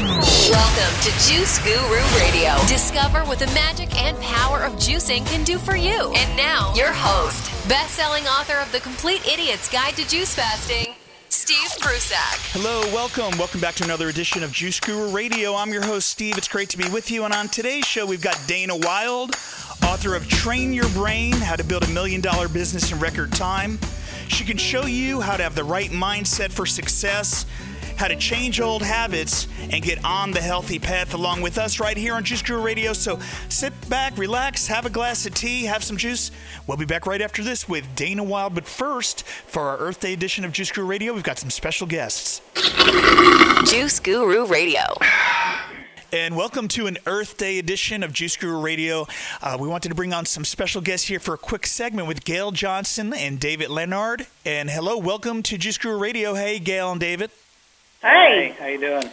Welcome to Juice Guru Radio. Discover what the magic and power of juicing can do for you. And now, your host, best-selling author of The Complete Idiot's Guide to Juice Fasting, Steve Prussack. Hello, welcome. Welcome back to another edition of Juice Guru Radio. I'm your host, Steve. It's great to be with you. And on today's show, we've got Dana Wilde, author of Train Your Brain How to Build a Million Dollar Business in Record Time. She can show you how to have the right mindset for success how to change old habits and get on the healthy path along with us right here on Juice Guru Radio. So sit back, relax, have a glass of tea, have some juice. We'll be back right after this with Dana Wilde. But first, for our Earth Day edition of Juice Guru Radio, we've got some special guests. Juice Guru Radio. And welcome to an Earth Day edition of Juice Guru Radio. Uh, we wanted to bring on some special guests here for a quick segment with Gail Johnson and David Leonard. And hello, welcome to Juice Guru Radio. Hey, Gail and David. Hey, how you doing?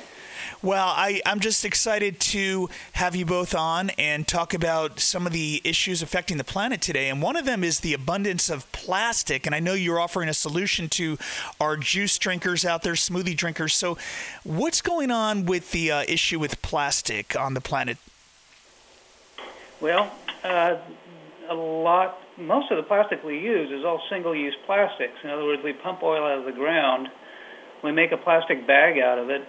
Well, I, I'm just excited to have you both on and talk about some of the issues affecting the planet today. And one of them is the abundance of plastic. And I know you're offering a solution to our juice drinkers out there, smoothie drinkers. So, what's going on with the uh, issue with plastic on the planet? Well, uh, a lot, most of the plastic we use is all single use plastics. In other words, we pump oil out of the ground we make a plastic bag out of it.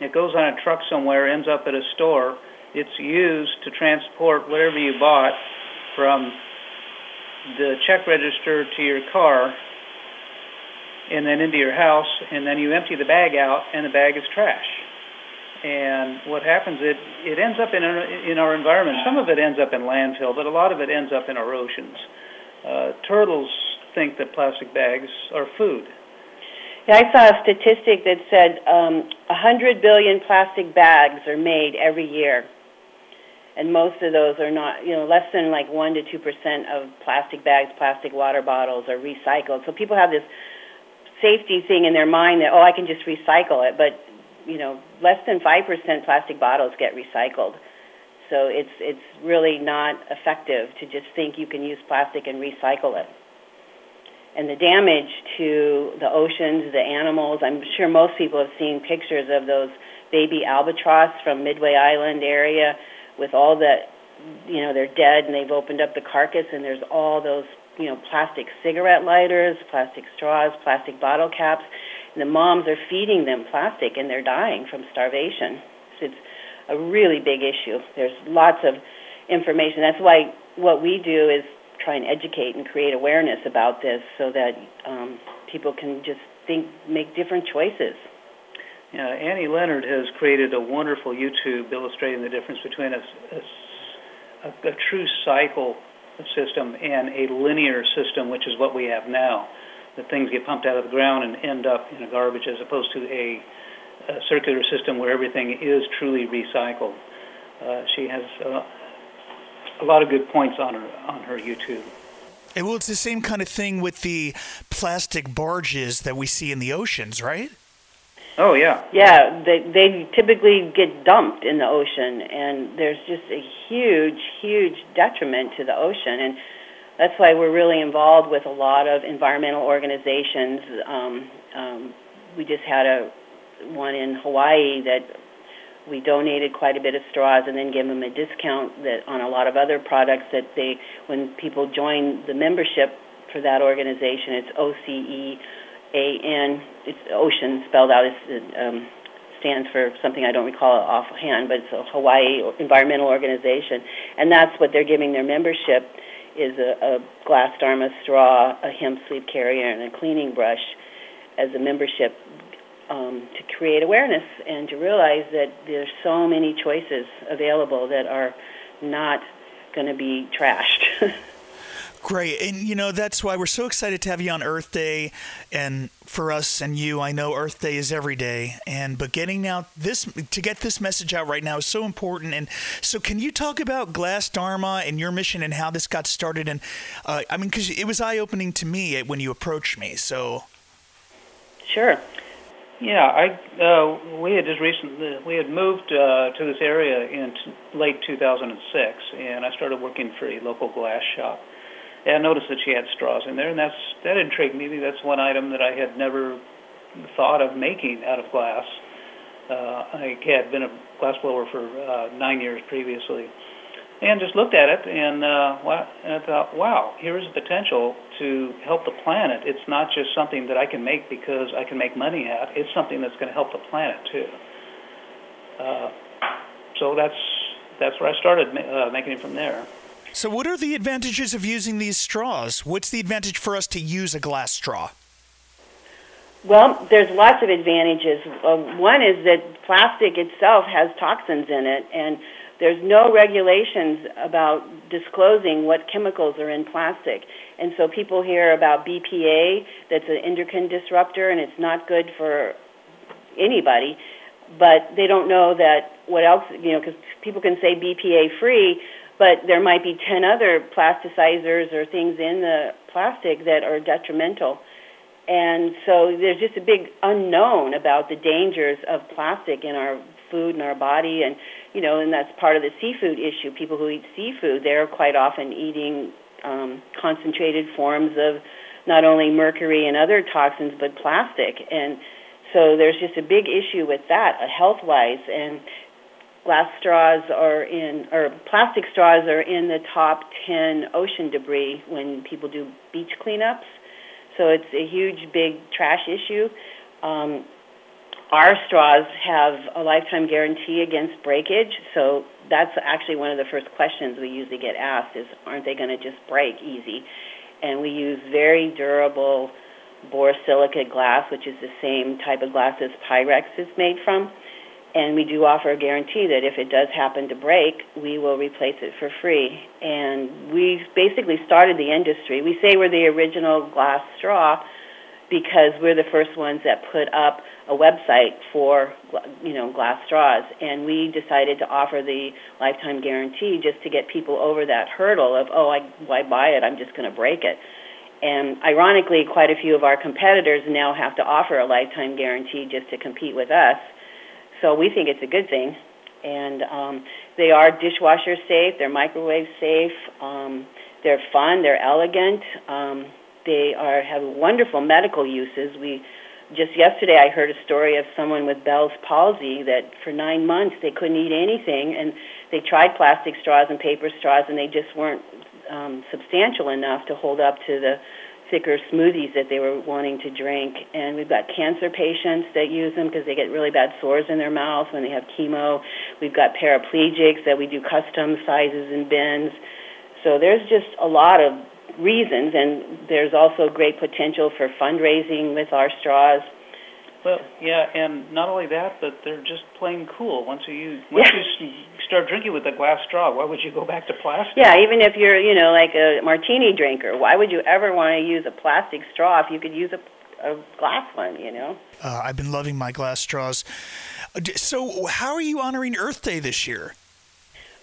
It goes on a truck somewhere, ends up at a store. It's used to transport whatever you bought from the check register to your car and then into your house, and then you empty the bag out, and the bag is trash. And what happens, it, it ends up in our, in our environment. Some of it ends up in landfill, but a lot of it ends up in our oceans. Uh, turtles think that plastic bags are food. Yeah, I saw a statistic that said um, 100 billion plastic bags are made every year, and most of those are not, you know, less than like one to two percent of plastic bags, plastic water bottles are recycled. So people have this safety thing in their mind that oh, I can just recycle it, but you know, less than five percent plastic bottles get recycled. So it's it's really not effective to just think you can use plastic and recycle it and the damage to the oceans, the animals. I'm sure most people have seen pictures of those baby albatross from Midway Island area with all the, you know, they're dead and they've opened up the carcass and there's all those, you know, plastic cigarette lighters, plastic straws, plastic bottle caps. And the moms are feeding them plastic and they're dying from starvation. So it's a really big issue. There's lots of information. That's why what we do is try and educate and create awareness about this so that um, people can just think, make different choices. Yeah, Annie Leonard has created a wonderful YouTube illustrating the difference between a, a, a true cycle system and a linear system, which is what we have now. That things get pumped out of the ground and end up in a garbage, as opposed to a, a circular system where everything is truly recycled. Uh, she has uh, a lot of good points on her on her YouTube. And well, it's the same kind of thing with the plastic barges that we see in the oceans, right? Oh yeah. Yeah, they they typically get dumped in the ocean, and there's just a huge, huge detriment to the ocean, and that's why we're really involved with a lot of environmental organizations. Um, um, we just had a one in Hawaii that we donated quite a bit of straws and then give them a discount that on a lot of other products that they when people join the membership for that organization it's O C E A N it's ocean spelled out as um, stands for something I don't recall offhand but it's a Hawaii environmental organization. And that's what they're giving their membership is a, a glass dharma straw a hemp sleeve carrier and a cleaning brush as a membership um, to create awareness and to realize that there's so many choices available that are not going to be trashed. Great. And, you know, that's why we're so excited to have you on Earth Day. And for us and you, I know Earth Day is every day. And, but getting out this, to get this message out right now is so important. And so, can you talk about Glass Dharma and your mission and how this got started? And, uh, I mean, because it was eye opening to me when you approached me. So, sure. Yeah, I uh, we had just recently we had moved uh, to this area in t- late 2006, and I started working for a local glass shop. And I noticed that she had straws in there, and that's that intrigued me. That's one item that I had never thought of making out of glass. Uh, I had been a glass blower for uh, nine years previously, and just looked at it and, uh, and I thought, wow, here is the potential to help the planet. It's not just something that I can make because I can make money at. It's something that's going to help the planet too. Uh, so that's that's where I started uh, making it from there. So, what are the advantages of using these straws? What's the advantage for us to use a glass straw? Well, there's lots of advantages. Uh, one is that plastic itself has toxins in it, and there's no regulations about disclosing what chemicals are in plastic. And so people hear about BPA, that's an endocrine disruptor, and it's not good for anybody. But they don't know that what else, you know, because people can say BPA free, but there might be 10 other plasticizers or things in the plastic that are detrimental. And so there's just a big unknown about the dangers of plastic in our food and our body and you know and that's part of the seafood issue. People who eat seafood they're quite often eating um, concentrated forms of not only mercury and other toxins but plastic. And so there's just a big issue with that uh, health wise and glass straws are in or plastic straws are in the top 10 ocean debris when people do beach cleanups. So it's a huge, big trash issue. Um, our straws have a lifetime guarantee against breakage, so that's actually one of the first questions we usually get asked is, aren't they going to just break easy? And we use very durable borosilicate glass, which is the same type of glass as Pyrex is made from and we do offer a guarantee that if it does happen to break, we will replace it for free. And we basically started the industry. We say we're the original glass straw because we're the first ones that put up a website for you know glass straws and we decided to offer the lifetime guarantee just to get people over that hurdle of oh I why buy it I'm just going to break it and ironically quite a few of our competitors now have to offer a lifetime guarantee just to compete with us so we think it's a good thing. And um, they are dishwasher safe, they're microwave safe, um, they're fun, they're elegant, um, they are have wonderful medical uses. We just yesterday I heard a story of someone with Bell's palsy that for nine months they couldn't eat anything, and they tried plastic straws and paper straws, and they just weren't um, substantial enough to hold up to the thicker smoothies that they were wanting to drink. And we've got cancer patients that use them because they get really bad sores in their mouth when they have chemo. We've got paraplegics that we do custom sizes and bins. So there's just a lot of reasons, and there's also great potential for fundraising with our straws. Well, yeah, and not only that, but they're just plain cool. Once you once yeah. you start drinking with a glass straw, why would you go back to plastic? Yeah, even if you're, you know, like a martini drinker, why would you ever want to use a plastic straw if you could use a, a glass one, you know? Uh, I've been loving my glass straws. Uh, so, how are you honoring Earth Day this year?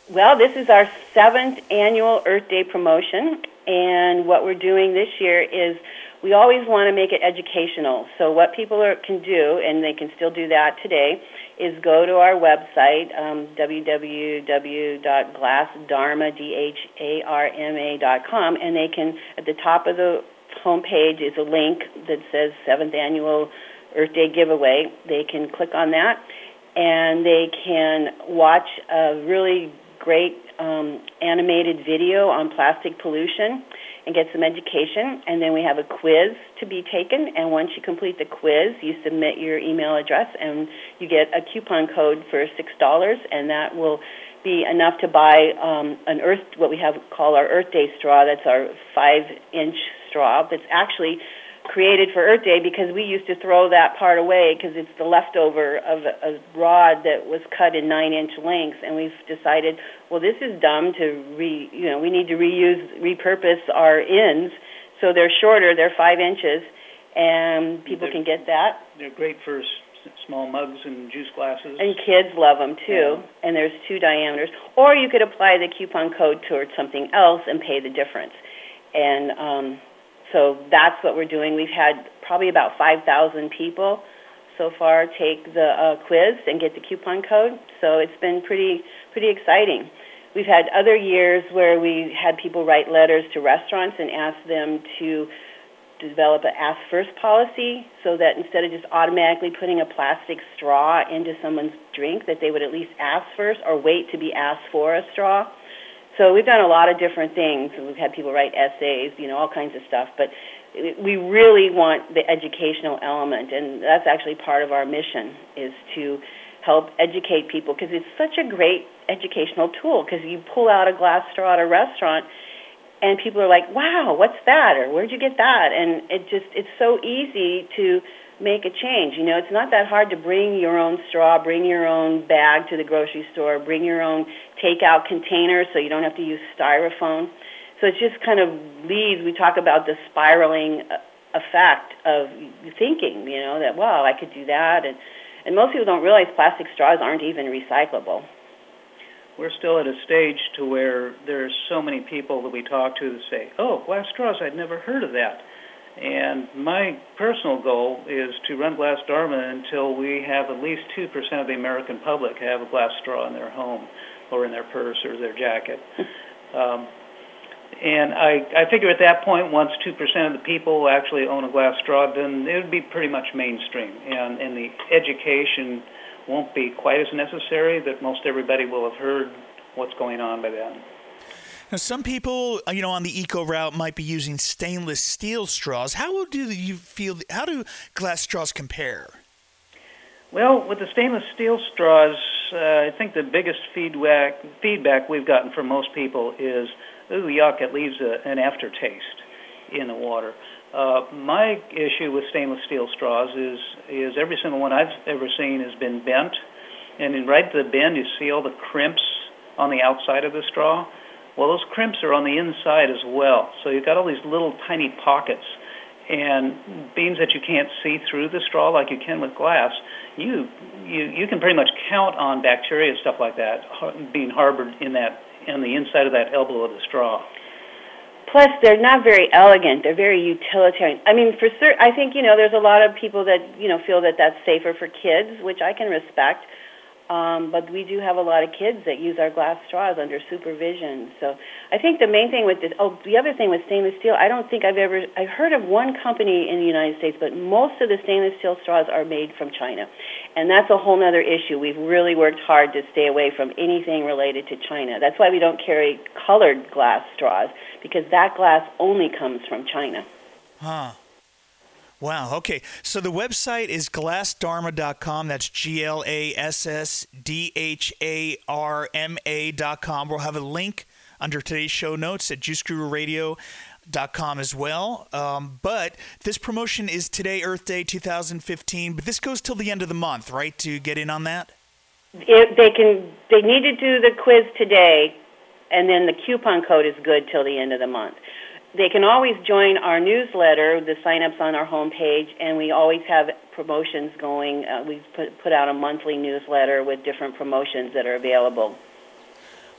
Well, this is our seventh annual Earth Day promotion, and what we're doing this year is we always want to make it educational. So what people are, can do, and they can still do that today, is go to our website, um, www.glassdharma, and they can, at the top of the homepage is a link that says 7th Annual Earth Day Giveaway. They can click on that, and they can watch a really great um, animated video on plastic pollution and get some education. And then we have a quiz to be taken. And once you complete the quiz, you submit your email address and you get a coupon code for $6. And that will be enough to buy um, an Earth, what we have call our Earth Day straw. That's our five inch straw. That's actually created for Earth Day because we used to throw that part away because it's the leftover of a, rod that was cut in nine inch lengths, and we've decided, well, this is dumb to re, you know, we need to reuse, repurpose our ends, so they're shorter, they're five inches, and people they're, can get that. They're great for s- small mugs and juice glasses. And kids love them too. Yeah. And there's two diameters, or you could apply the coupon code towards something else and pay the difference. And um, so that's what we're doing. We've had probably about 5,000 people so far take the uh, quiz and get the coupon code. So it's been pretty pretty exciting. We've had other years where we had people write letters to restaurants and ask them to develop an ask first policy so that instead of just automatically putting a plastic straw into someone's drink that they would at least ask first or wait to be asked for a straw so we've done a lot of different things we've had people write essays you know all kinds of stuff but we really want the educational element and that's actually part of our mission is to help educate people because it's such a great educational tool because you pull out a glass straw at a restaurant and people are like, "Wow, what's that?" or "Where'd you get that?" and it just it's so easy to make a change. You know, it's not that hard to bring your own straw, bring your own bag to the grocery store, bring your own takeout container so you don't have to use styrofoam. So it just kind of leads. We talk about the spiraling uh, effect of thinking. You know that wow, I could do that, and and most people don't realize plastic straws aren't even recyclable we're still at a stage to where there's so many people that we talk to that say, "Oh, glass straws, I'd never heard of that." And my personal goal is to run Glass Dharma until we have at least 2% of the American public have a glass straw in their home or in their purse or their jacket. um, and I, I figure at that point, once 2% of the people actually own a glass straw, then it would be pretty much mainstream. And, and the education won't be quite as necessary, that most everybody will have heard what's going on by then. Now, some people, uh, you know, on the eco route might be using stainless steel straws. How do you feel? How do glass straws compare? Well, with the stainless steel straws, uh, I think the biggest feedback feedback we've gotten from most people is, "Ooh, yuck! It leaves a, an aftertaste in the water." Uh, my issue with stainless steel straws is is every single one I've ever seen has been bent, and in right to the bend you see all the crimps on the outside of the straw. Well, those crimps are on the inside as well, so you've got all these little tiny pockets. And being that you can't see through the straw like you can with glass, you you you can pretty much count on bacteria and stuff like that being harbored in that in the inside of that elbow of the straw. Plus, they're not very elegant. They're very utilitarian. I mean, for certain, I think you know, there's a lot of people that you know feel that that's safer for kids, which I can respect. Um, but we do have a lot of kids that use our glass straws under supervision. So I think the main thing with this, oh, the other thing with stainless steel, I don't think I've ever, I've heard of one company in the United States, but most of the stainless steel straws are made from China. And that's a whole other issue. We've really worked hard to stay away from anything related to China. That's why we don't carry colored glass straws, because that glass only comes from China. Huh. Wow. Okay. So the website is glassdharma.com. That's G L A S S D H A R M A.com. We'll have a link under today's show notes at juicegururadio.com as well. Um, but this promotion is today, Earth Day 2015. But this goes till the end of the month, right? To get in on that. If they can. They need to do the quiz today, and then the coupon code is good till the end of the month they can always join our newsletter. The sign-ups on our homepage, and we always have promotions going. Uh, we put put out a monthly newsletter with different promotions that are available.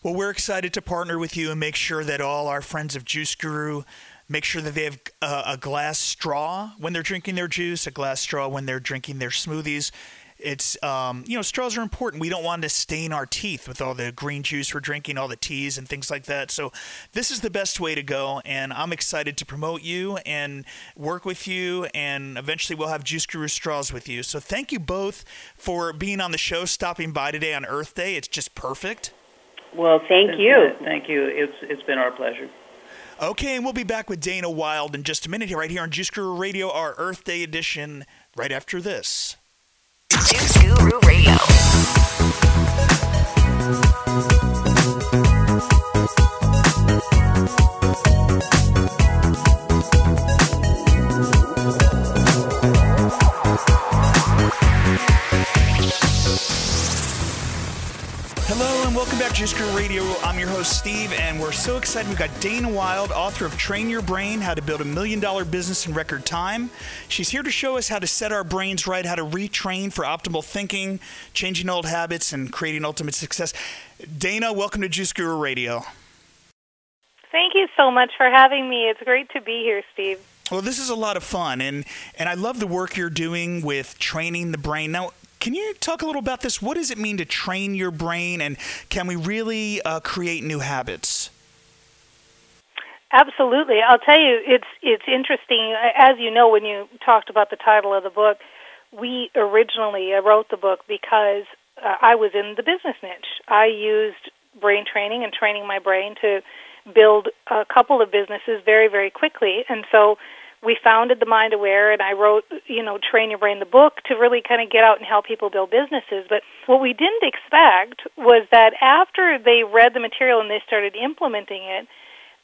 Well, we're excited to partner with you and make sure that all our friends of Juice Guru make sure that they have a, a glass straw when they're drinking their juice, a glass straw when they're drinking their smoothies it's um, you know straws are important. We don't want to stain our teeth with all the green juice we're drinking, all the teas and things like that. So this is the best way to go, and I'm excited to promote you and work with you, and eventually we'll have Juice Guru straws with you. So thank you both for being on the show, stopping by today on Earth Day. It's just perfect. Well, thank you. Thank you. It's it's been our pleasure. Okay, and we'll be back with Dana Wilde in just a minute here, right here on Juice Guru Radio, our Earth Day edition, right after this. Juice Guru Radio. Hello and welcome back to Juice Guru Radio. I'm your host Steve, and we're so excited. We've got Dana Wilde, author of Train Your Brain: How to Build a Million Dollar Business in Record Time. She's here to show us how to set our brains right, how to retrain for optimal thinking, changing old habits, and creating ultimate success. Dana, welcome to Juice Guru Radio. Thank you so much for having me. It's great to be here, Steve. Well, this is a lot of fun, and and I love the work you're doing with training the brain. Now, can you talk a little about this? What does it mean to train your brain, and can we really uh, create new habits? Absolutely. I'll tell you, it's it's interesting. As you know, when you talked about the title of the book, we originally I wrote the book because uh, I was in the business niche. I used brain training and training my brain to build a couple of businesses very very quickly, and so we founded the Mind Aware, and I wrote, you know, Train Your Brain, the book, to really kind of get out and help people build businesses. But what we didn't expect was that after they read the material and they started implementing it,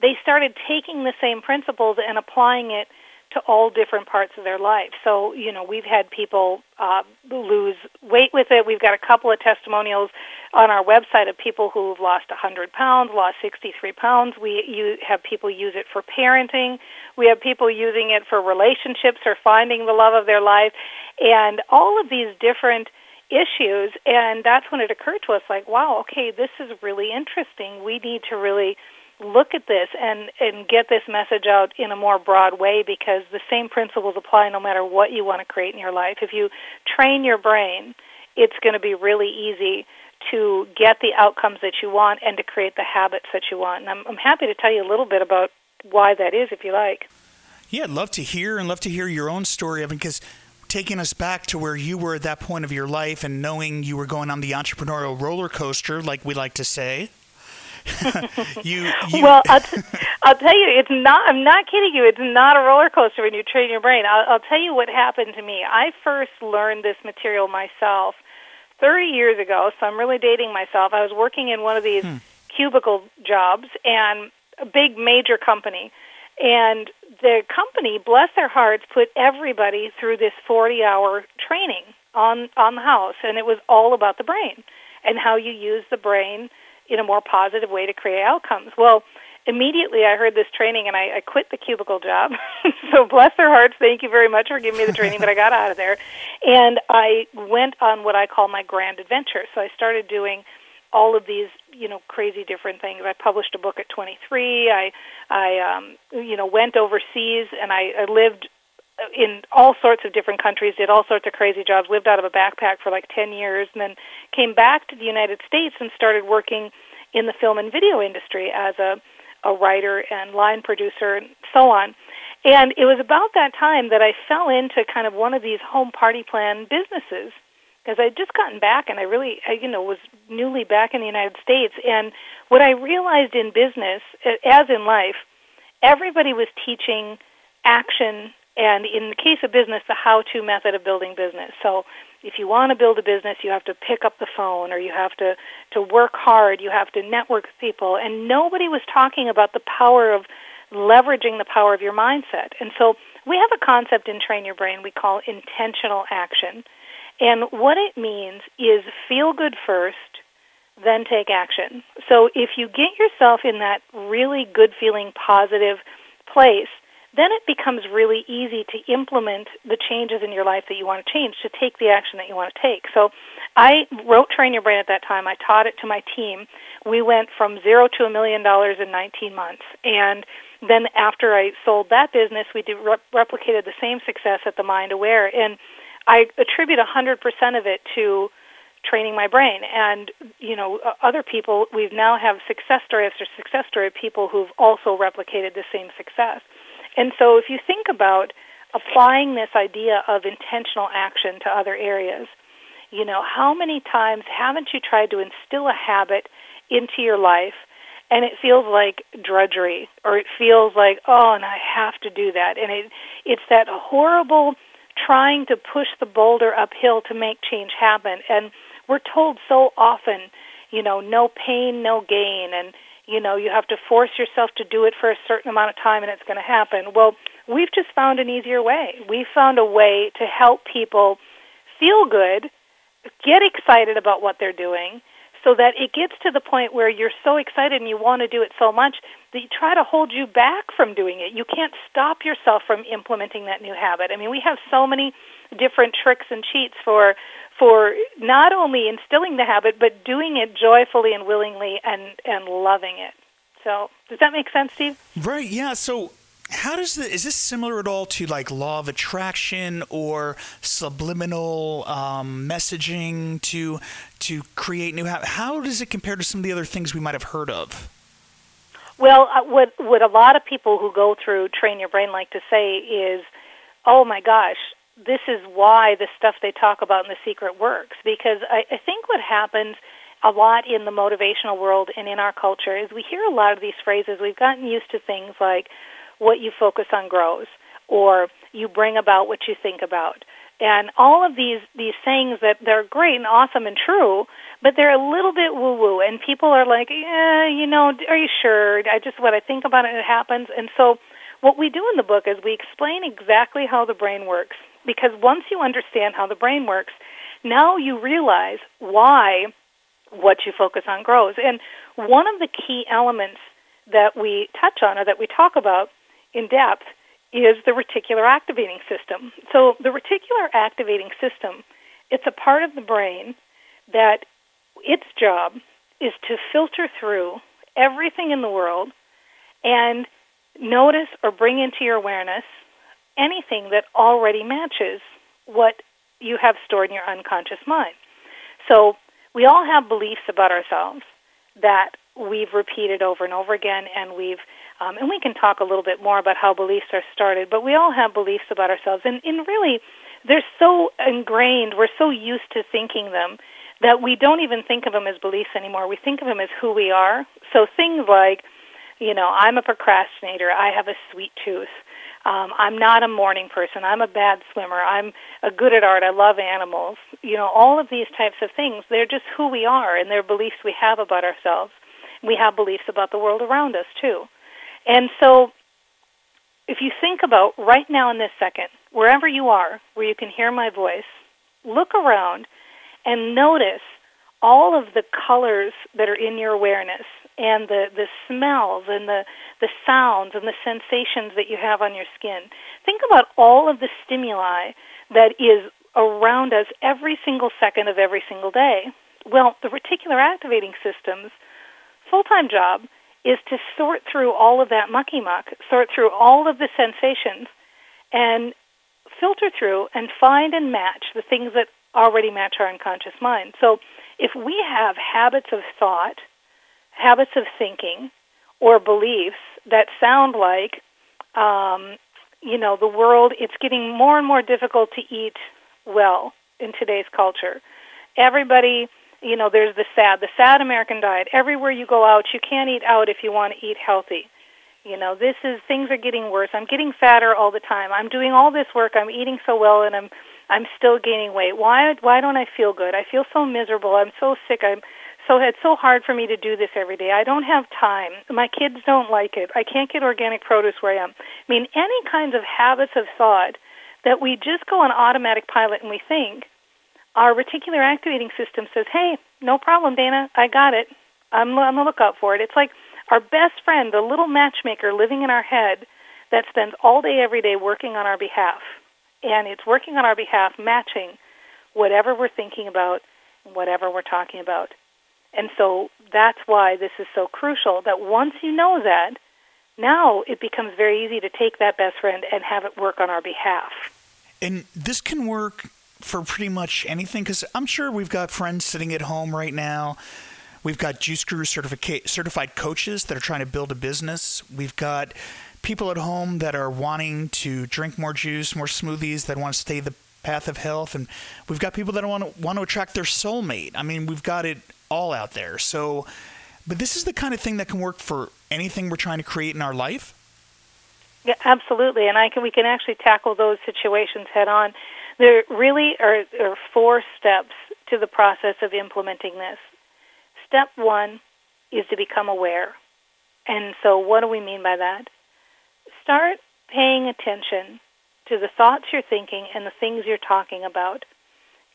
they started taking the same principles and applying it to all different parts of their life. So, you know, we've had people uh, lose weight with it. We've got a couple of testimonials on our website of people who've lost 100 pounds, lost 63 pounds. We you have people use it for parenting. We have people using it for relationships or finding the love of their life, and all of these different issues. And that's when it occurred to us, like, wow, okay, this is really interesting. We need to really look at this and and get this message out in a more broad way because the same principles apply no matter what you want to create in your life. If you train your brain, it's going to be really easy to get the outcomes that you want and to create the habits that you want. And I'm, I'm happy to tell you a little bit about why that is if you like. Yeah, I'd love to hear and love to hear your own story of because taking us back to where you were at that point of your life and knowing you were going on the entrepreneurial roller coaster, like we like to say. you, you, well, I'll, t- I'll tell you, it's not. I'm not kidding you. It's not a roller coaster when you train your brain. I'll, I'll tell you what happened to me. I first learned this material myself 30 years ago. So I'm really dating myself. I was working in one of these hmm. cubicle jobs and a big major company, and the company, bless their hearts, put everybody through this 40-hour training on on the house, and it was all about the brain and how you use the brain in a more positive way to create outcomes. Well, immediately I heard this training and I, I quit the cubicle job. so bless their hearts, thank you very much for giving me the training that I got out of there. And I went on what I call my grand adventure. So I started doing all of these, you know, crazy different things. I published a book at 23. I, I, um, you know, went overseas and I, I lived in all sorts of different countries, did all sorts of crazy jobs, lived out of a backpack for like 10 years, and then came back to the United States and started working in the film and video industry as a, a writer and line producer and so on. And it was about that time that I fell into kind of one of these home party plan businesses because I'd just gotten back and I really, I, you know, was newly back in the United States. And what I realized in business, as in life, everybody was teaching action and in the case of business, the how to method of building business. So if you want to build a business, you have to pick up the phone or you have to, to work hard, you have to network with people. And nobody was talking about the power of leveraging the power of your mindset. And so we have a concept in Train Your Brain we call intentional action. And what it means is feel good first, then take action. So if you get yourself in that really good feeling, positive place, then it becomes really easy to implement the changes in your life that you want to change, to take the action that you want to take. So I wrote Train Your Brain at that time. I taught it to my team. We went from zero to a million dollars in 19 months. And then after I sold that business, we did, re- replicated the same success at the Mind Aware. And I attribute 100% of it to training my brain. And, you know, other people, we now have success story after success story of people who've also replicated the same success. And so if you think about applying this idea of intentional action to other areas, you know, how many times haven't you tried to instill a habit into your life and it feels like drudgery or it feels like, oh, and I have to do that. And it it's that horrible trying to push the boulder uphill to make change happen. And we're told so often, you know, no pain, no gain and you know, you have to force yourself to do it for a certain amount of time and it's going to happen. Well, we've just found an easier way. We found a way to help people feel good, get excited about what they're doing, so that it gets to the point where you're so excited and you want to do it so much that you try to hold you back from doing it. You can't stop yourself from implementing that new habit. I mean, we have so many different tricks and cheats for for not only instilling the habit but doing it joyfully and willingly and and loving it. So, does that make sense, Steve? Right. Yeah. So, how does the is this similar at all to like law of attraction or subliminal um, messaging to to create new habits? How does it compare to some of the other things we might have heard of? Well, uh, what what a lot of people who go through train your brain like to say is, "Oh my gosh, this is why the stuff they talk about in the secret works." Because I, I think what happens a lot in the motivational world and in our culture is we hear a lot of these phrases. We've gotten used to things like "what you focus on grows," or "you bring about what you think about." and all of these these sayings that they're great and awesome and true, but they're a little bit woo woo, and people are like, yeah, you know, are you sure? I just what I think about it, it happens. And so, what we do in the book is we explain exactly how the brain works, because once you understand how the brain works, now you realize why what you focus on grows. And one of the key elements that we touch on or that we talk about in depth is the reticular activating system. So the reticular activating system, it's a part of the brain that its job is to filter through everything in the world and notice or bring into your awareness anything that already matches what you have stored in your unconscious mind. So we all have beliefs about ourselves that we've repeated over and over again and we've um, and we can talk a little bit more about how beliefs are started, but we all have beliefs about ourselves. And, and really, they're so ingrained, we're so used to thinking them that we don't even think of them as beliefs anymore. We think of them as who we are. So things like, you know, I'm a procrastinator, I have a sweet tooth. Um, I'm not a morning person. I'm a bad swimmer. I'm a good at art. I love animals. You know, all of these types of things, they're just who we are and they're beliefs we have about ourselves. We have beliefs about the world around us, too. And so, if you think about right now in this second, wherever you are, where you can hear my voice, look around and notice all of the colors that are in your awareness and the, the smells and the, the sounds and the sensations that you have on your skin. Think about all of the stimuli that is around us every single second of every single day. Well, the reticular activating system's full time job is to sort through all of that mucky muck, sort through all of the sensations, and filter through and find and match the things that already match our unconscious mind. So if we have habits of thought, habits of thinking, or beliefs that sound like, um, you know, the world, it's getting more and more difficult to eat well in today's culture. Everybody you know, there's the sad, the sad American diet. Everywhere you go out, you can't eat out if you want to eat healthy. You know, this is things are getting worse. I'm getting fatter all the time. I'm doing all this work. I'm eating so well, and I'm I'm still gaining weight. Why why don't I feel good? I feel so miserable. I'm so sick. I'm so it's so hard for me to do this every day. I don't have time. My kids don't like it. I can't get organic produce where I am. I mean, any kinds of habits of thought that we just go on automatic pilot and we think our reticular activating system says, "Hey, no problem, Dana. I got it. I'm on the lookout for it." It's like our best friend, the little matchmaker living in our head that spends all day every day working on our behalf. And it's working on our behalf matching whatever we're thinking about, whatever we're talking about. And so that's why this is so crucial that once you know that, now it becomes very easy to take that best friend and have it work on our behalf. And this can work for pretty much anything? Because I'm sure we've got friends sitting at home right now. We've got Juice Guru certifica- certified coaches that are trying to build a business. We've got people at home that are wanting to drink more juice, more smoothies, that want to stay the path of health, and we've got people that want to want to attract their soulmate. I mean, we've got it all out there. So, but this is the kind of thing that can work for anything we're trying to create in our life. Yeah, absolutely, and I can we can actually tackle those situations head on. There really are, are four steps to the process of implementing this. Step one is to become aware. And so, what do we mean by that? Start paying attention to the thoughts you're thinking and the things you're talking about.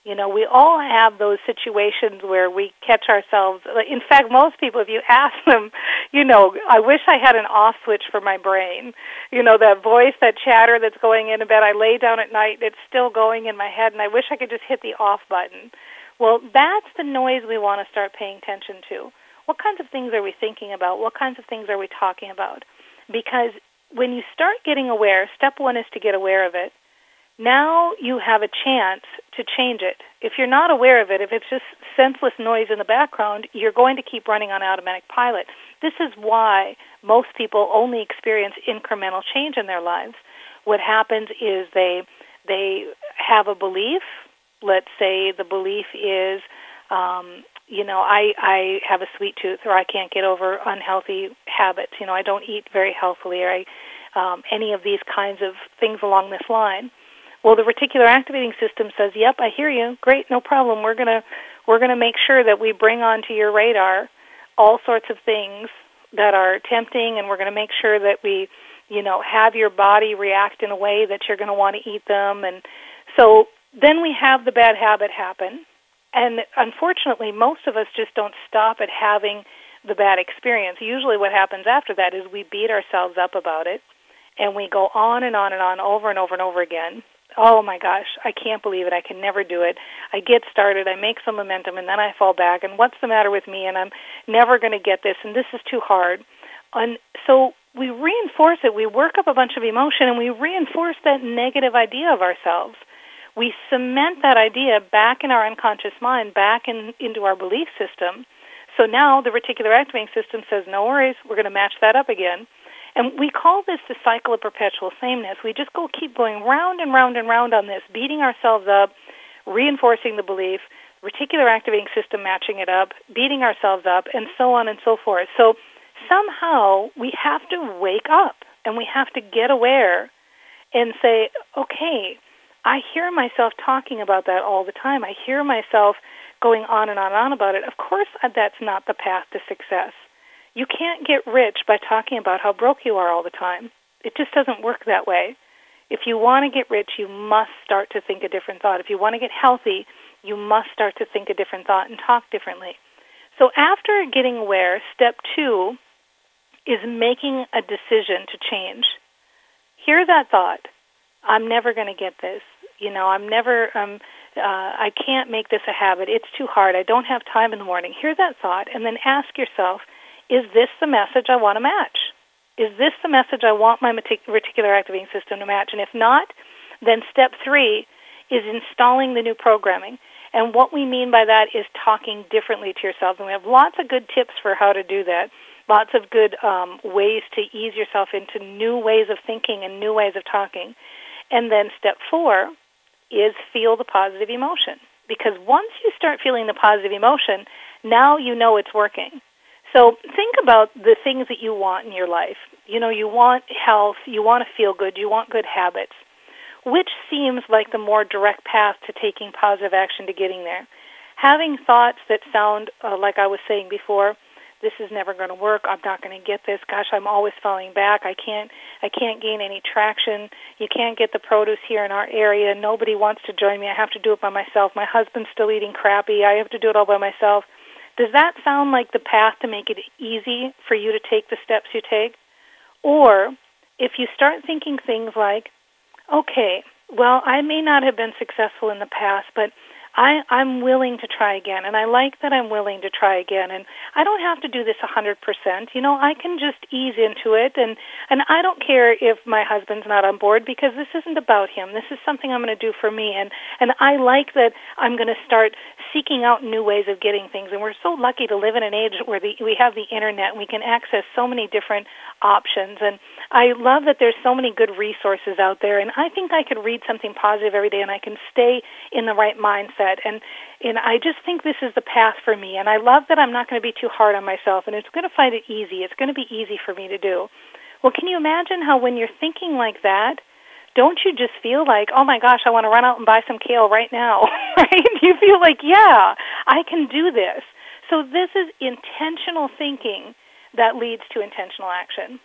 You know, we all have those situations where we catch ourselves. In fact, most people, if you ask them, you know, I wish I had an off switch for my brain. You know, that voice, that chatter that's going in bed. I lay down at night, it's still going in my head, and I wish I could just hit the off button. Well, that's the noise we want to start paying attention to. What kinds of things are we thinking about? What kinds of things are we talking about? Because when you start getting aware, step one is to get aware of it now you have a chance to change it. If you're not aware of it, if it's just senseless noise in the background, you're going to keep running on automatic pilot. This is why Most people only experience incremental change in their lives. What happens is they they have a belief. Let's say the belief is, um, you know, I I have a sweet tooth, or I can't get over unhealthy habits. You know, I don't eat very healthily, or I um, any of these kinds of things along this line. Well, the reticular activating system says, "Yep, I hear you. Great, no problem. We're gonna we're gonna make sure that we bring onto your radar all sorts of things that are tempting, and we're going to make sure that we, you know, have your body react in a way that you're going to want to eat them. And so then we have the bad habit happen. And unfortunately, most of us just don't stop at having the bad experience. Usually, what happens after that is we beat ourselves up about it, and we go on and on and on over and over and over again oh my gosh, I can't believe it. I can never do it. I get started, I make some momentum, and then I fall back. And what's the matter with me? And I'm never going to get this, and this is too hard. And so we reinforce it. We work up a bunch of emotion, and we reinforce that negative idea of ourselves. We cement that idea back in our unconscious mind, back in, into our belief system. So now the reticular activating system says, no worries, we're going to match that up again and we call this the cycle of perpetual sameness. We just go keep going round and round and round on this, beating ourselves up, reinforcing the belief, reticular activating system matching it up, beating ourselves up, and so on and so forth. So somehow we have to wake up and we have to get aware and say, okay, I hear myself talking about that all the time. I hear myself going on and on and on about it. Of course, uh, that's not the path to success. You can't get rich by talking about how broke you are all the time. It just doesn't work that way. If you want to get rich, you must start to think a different thought. If you want to get healthy, you must start to think a different thought and talk differently. So after getting aware, step two is making a decision to change. Hear that thought. I'm never going to get this. You know, I'm never um uh I can't make this a habit. It's too hard. I don't have time in the morning. Hear that thought and then ask yourself, is this the message I want to match? Is this the message I want my reticular activating system to match? And if not, then step three is installing the new programming. And what we mean by that is talking differently to yourself. And we have lots of good tips for how to do that, lots of good um, ways to ease yourself into new ways of thinking and new ways of talking. And then step four is feel the positive emotion. Because once you start feeling the positive emotion, now you know it's working. So think about the things that you want in your life. You know, you want health, you want to feel good, you want good habits. Which seems like the more direct path to taking positive action to getting there? Having thoughts that sound uh, like I was saying before, this is never going to work. I'm not going to get this. Gosh, I'm always falling back. I can't I can't gain any traction. You can't get the produce here in our area. Nobody wants to join me. I have to do it by myself. My husband's still eating crappy. I have to do it all by myself. Does that sound like the path to make it easy for you to take the steps you take? Or if you start thinking things like, okay, well, I may not have been successful in the past, but I, I'm willing to try again, and I like that I'm willing to try again, and I don't have to do this a hundred percent. You know, I can just ease into it, and and I don't care if my husband's not on board because this isn't about him. This is something I'm going to do for me, and and I like that I'm going to start seeking out new ways of getting things. And we're so lucky to live in an age where the, we have the internet, and we can access so many different options, and I love that there's so many good resources out there, and I think I could read something positive every day, and I can stay in the right mindset mindset and and I just think this is the path for me and I love that I'm not going to be too hard on myself and it's going to find it easy. It's going to be easy for me to do. Well, can you imagine how when you're thinking like that, don't you just feel like, "Oh my gosh, I want to run out and buy some kale right now." right? You feel like, "Yeah, I can do this." So this is intentional thinking that leads to intentional action.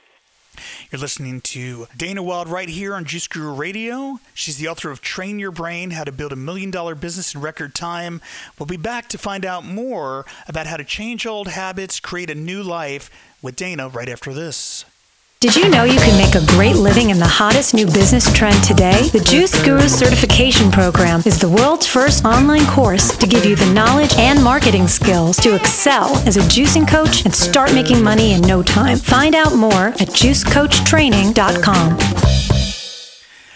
You're listening to Dana Wilde right here on Juice Guru Radio. She's the author of Train Your Brain How to Build a Million Dollar Business in Record Time. We'll be back to find out more about how to change old habits, create a new life with Dana right after this. Did you know you can make a great living in the hottest new business trend today? The Juice Guru Certification Program is the world's first online course to give you the knowledge and marketing skills to excel as a juicing coach and start making money in no time. Find out more at juicecoachtraining.com.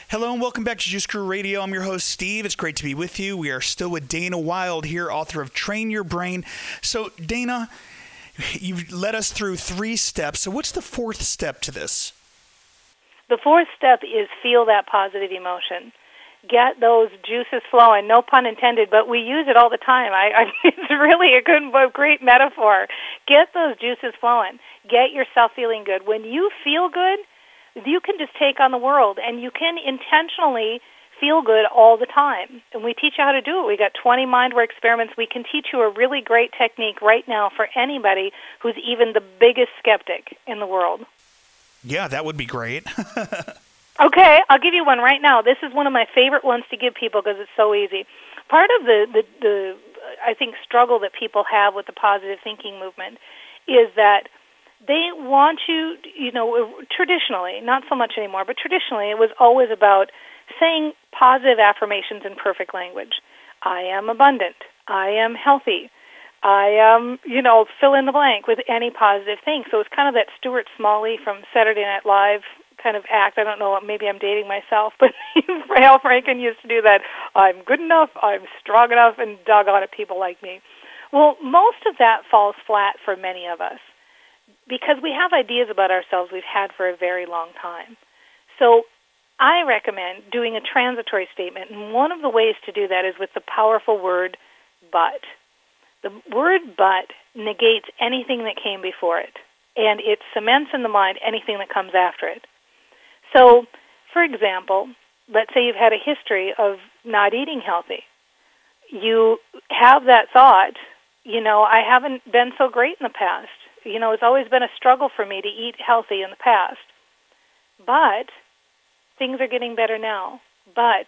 Hello and welcome back to Juice Guru Radio. I'm your host, Steve. It's great to be with you. We are still with Dana Wilde here, author of Train Your Brain. So, Dana, You've led us through three steps. So, what's the fourth step to this? The fourth step is feel that positive emotion. Get those juices flowing. No pun intended, but we use it all the time. I, I it's really a good, a great metaphor. Get those juices flowing. Get yourself feeling good. When you feel good, you can just take on the world, and you can intentionally feel good all the time. And we teach you how to do it. We got 20 mind work experiments. We can teach you a really great technique right now for anybody who's even the biggest skeptic in the world. Yeah, that would be great. okay, I'll give you one right now. This is one of my favorite ones to give people because it's so easy. Part of the, the, the uh, I think struggle that people have with the positive thinking movement is that they want you, you know, traditionally, not so much anymore, but traditionally it was always about saying positive affirmations in perfect language. I am abundant. I am healthy. I am, you know, fill in the blank with any positive thing. So it's kind of that Stuart Smalley from Saturday Night Live kind of act. I don't know, maybe I'm dating myself, but Al Franken used to do that. I'm good enough, I'm strong enough, and doggone it, people like me. Well, most of that falls flat for many of us because we have ideas about ourselves we've had for a very long time. So I recommend doing a transitory statement, and one of the ways to do that is with the powerful word but. The word but negates anything that came before it, and it cements in the mind anything that comes after it. So, for example, let's say you've had a history of not eating healthy. You have that thought, you know, I haven't been so great in the past. You know, it's always been a struggle for me to eat healthy in the past. But things are getting better now, but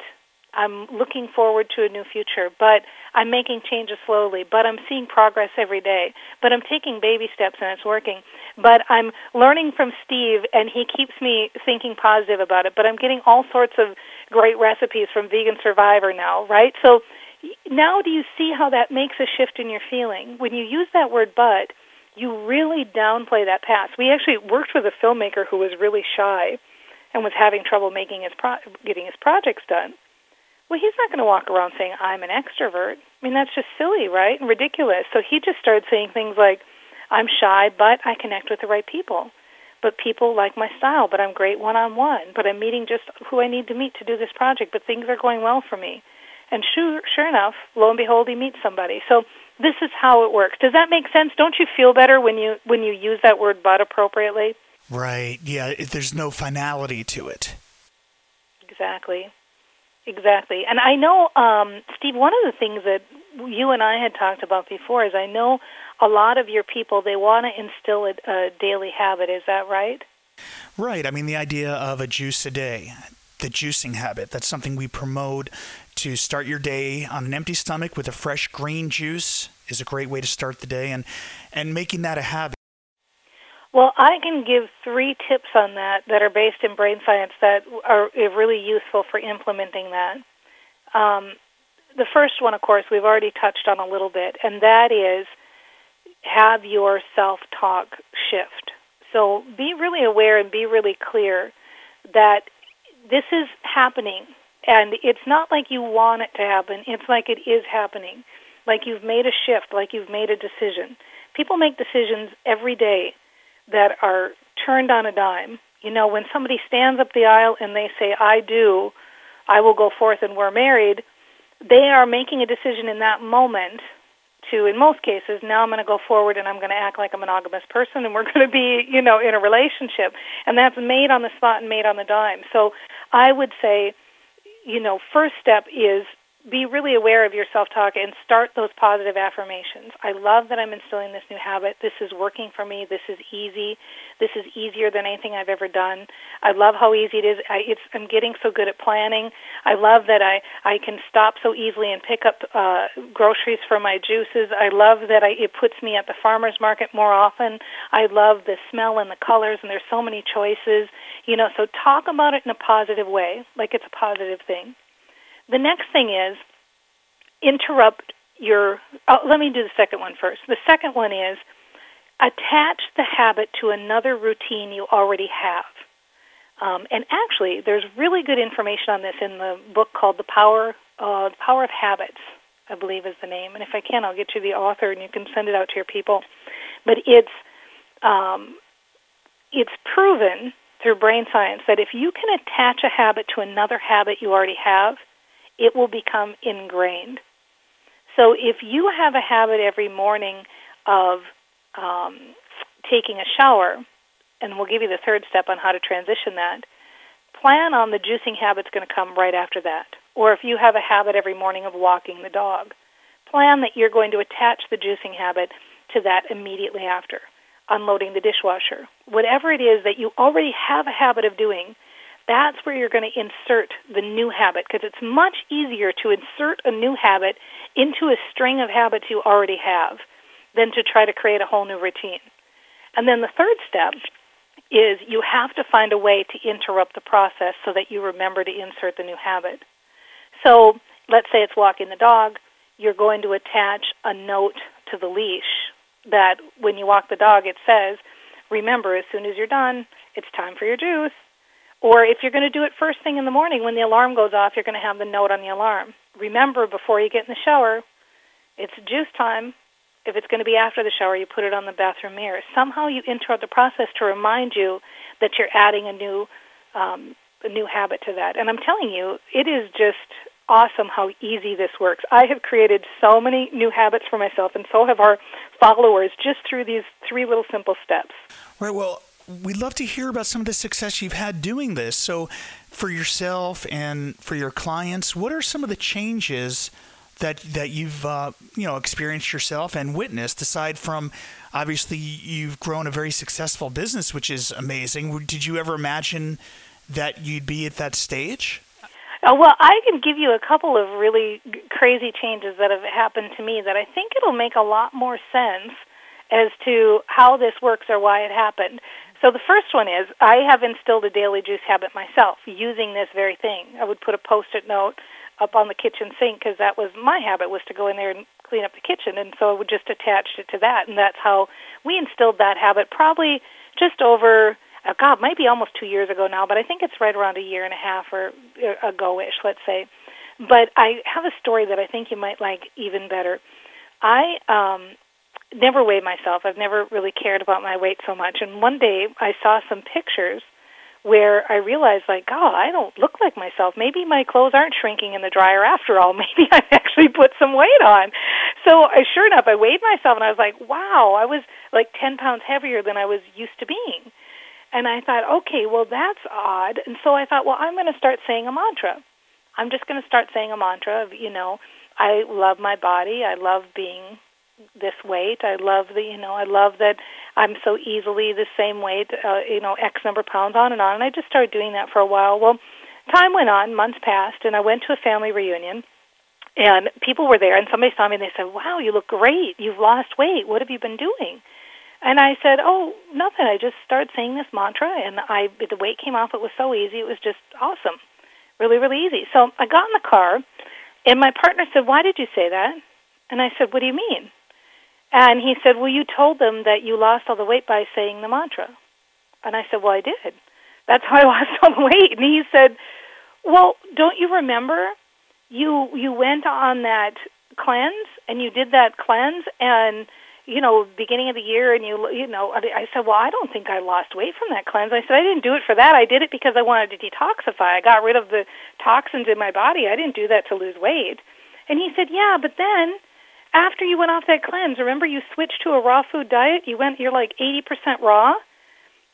I'm looking forward to a new future, but I'm making changes slowly, but I'm seeing progress every day, but I'm taking baby steps and it's working, but I'm learning from Steve and he keeps me thinking positive about it, but I'm getting all sorts of great recipes from Vegan Survivor now, right? So now do you see how that makes a shift in your feeling? When you use that word but, you really downplay that past. We actually worked with a filmmaker who was really shy and was having trouble making his pro- getting his projects done. Well, he's not going to walk around saying I'm an extrovert. I mean, that's just silly, right? And ridiculous. So he just started saying things like, "I'm shy, but I connect with the right people." But people like my style, but I'm great one on one. But I'm meeting just who I need to meet to do this project. But things are going well for me. And sure, sure enough, lo and behold, he meets somebody. So this is how it works. Does that make sense? Don't you feel better when you when you use that word "but" appropriately? Right. Yeah. There's no finality to it. Exactly. Exactly. And I know, um, Steve, one of the things that you and I had talked about before is I know a lot of your people, they want to instill a, a daily habit. Is that right? Right. I mean, the idea of a juice a day, the juicing habit, that's something we promote to start your day on an empty stomach with a fresh green juice is a great way to start the day and, and making that a habit. Well, I can give three tips on that that are based in brain science that are really useful for implementing that. Um, the first one, of course, we've already touched on a little bit, and that is have your self talk shift. So be really aware and be really clear that this is happening. And it's not like you want it to happen, it's like it is happening. Like you've made a shift, like you've made a decision. People make decisions every day that are turned on a dime. You know, when somebody stands up the aisle and they say, I do, I will go forth and we're married, they are making a decision in that moment to, in most cases, now I'm going to go forward and I'm going to act like a monogamous person and we're going to be, you know, in a relationship. And that's made on the spot and made on the dime. So I would say, you know, first step is be really aware of your self talk and start those positive affirmations. I love that I'm instilling this new habit. This is working for me. This is easy. This is easier than anything I've ever done. I love how easy it is. I, it's, I'm getting so good at planning. I love that I, I can stop so easily and pick up uh, groceries for my juices. I love that I, it puts me at the farmer's market more often. I love the smell and the colors, and there's so many choices. You know, so talk about it in a positive way, like it's a positive thing. The next thing is interrupt your. Oh, let me do the second one first. The second one is attach the habit to another routine you already have. Um, and actually, there's really good information on this in the book called The Power, uh, the Power of Habits, I believe is the name. And if I can, I'll get you the author and you can send it out to your people. but it's um, it's proven through brain science that if you can attach a habit to another habit you already have, it will become ingrained. So if you have a habit every morning of um, taking a shower, and we'll give you the third step on how to transition that, plan on the juicing habit's going to come right after that. Or if you have a habit every morning of walking the dog, plan that you're going to attach the juicing habit to that immediately after. Unloading the dishwasher. Whatever it is that you already have a habit of doing, that's where you're going to insert the new habit because it's much easier to insert a new habit into a string of habits you already have than to try to create a whole new routine. And then the third step is you have to find a way to interrupt the process so that you remember to insert the new habit. So let's say it's walking the dog, you're going to attach a note to the leash that when you walk the dog it says, remember as soon as you're done, it's time for your juice. Or if you're going to do it first thing in the morning when the alarm goes off, you're going to have the note on the alarm. Remember before you get in the shower, it's juice time. If it's going to be after the shower, you put it on the bathroom mirror. Somehow you interrupt the process to remind you that you're adding a new um, a new habit to that. And I'm telling you, it is just awesome how easy this works. I have created so many new habits for myself, and so have our followers just through these three little simple steps. Right. Well, we'd love to hear about some of the success you've had doing this. So, for yourself and for your clients, what are some of the changes that that you've uh, you know experienced yourself and witnessed? Aside from obviously you've grown a very successful business, which is amazing. Did you ever imagine that you'd be at that stage? Uh, well, I can give you a couple of really crazy changes that have happened to me that I think it'll make a lot more sense as to how this works or why it happened. So the first one is I have instilled a daily juice habit myself using this very thing. I would put a post-it note up on the kitchen sink because that was my habit was to go in there and clean up the kitchen and so I would just attach it to that and that's how we instilled that habit probably just over oh God, might be almost two years ago now, but I think it's right around a year and a half or uh, ago-ish, let's say. But I have a story that I think you might like even better. I um, never weighed myself. I've never really cared about my weight so much. And one day I saw some pictures where I realized, like, oh, I don't look like myself. Maybe my clothes aren't shrinking in the dryer after all. Maybe I've actually put some weight on. So, I, sure enough, I weighed myself and I was like, wow, I was like 10 pounds heavier than I was used to being. And I thought, okay, well, that's odd. And so I thought, well, I'm going to start saying a mantra. I'm just going to start saying a mantra of, you know, I love my body. I love being this weight. I love the, you know, I love that I'm so easily the same weight, uh, you know, X number of pounds on and on. And I just started doing that for a while. Well, time went on, months passed, and I went to a family reunion. And people were there, and somebody saw me, and they said, "Wow, you look great. You've lost weight. What have you been doing?" And I said, "Oh, nothing. I just started saying this mantra, and I the weight came off. It was so easy. It was just awesome, really, really easy." So I got in the car, and my partner said, "Why did you say that?" And I said, "What do you mean?" And he said, "Well, you told them that you lost all the weight by saying the mantra." And I said, "Well, I did. That's how I lost all the weight." And he said, "Well, don't you remember? You you went on that cleanse, and you did that cleanse, and." you know, beginning of the year, and you, you know, I said, well, I don't think I lost weight from that cleanse. I said, I didn't do it for that. I did it because I wanted to detoxify. I got rid of the toxins in my body. I didn't do that to lose weight. And he said, yeah, but then after you went off that cleanse, remember you switched to a raw food diet? You went, you're like 80% raw.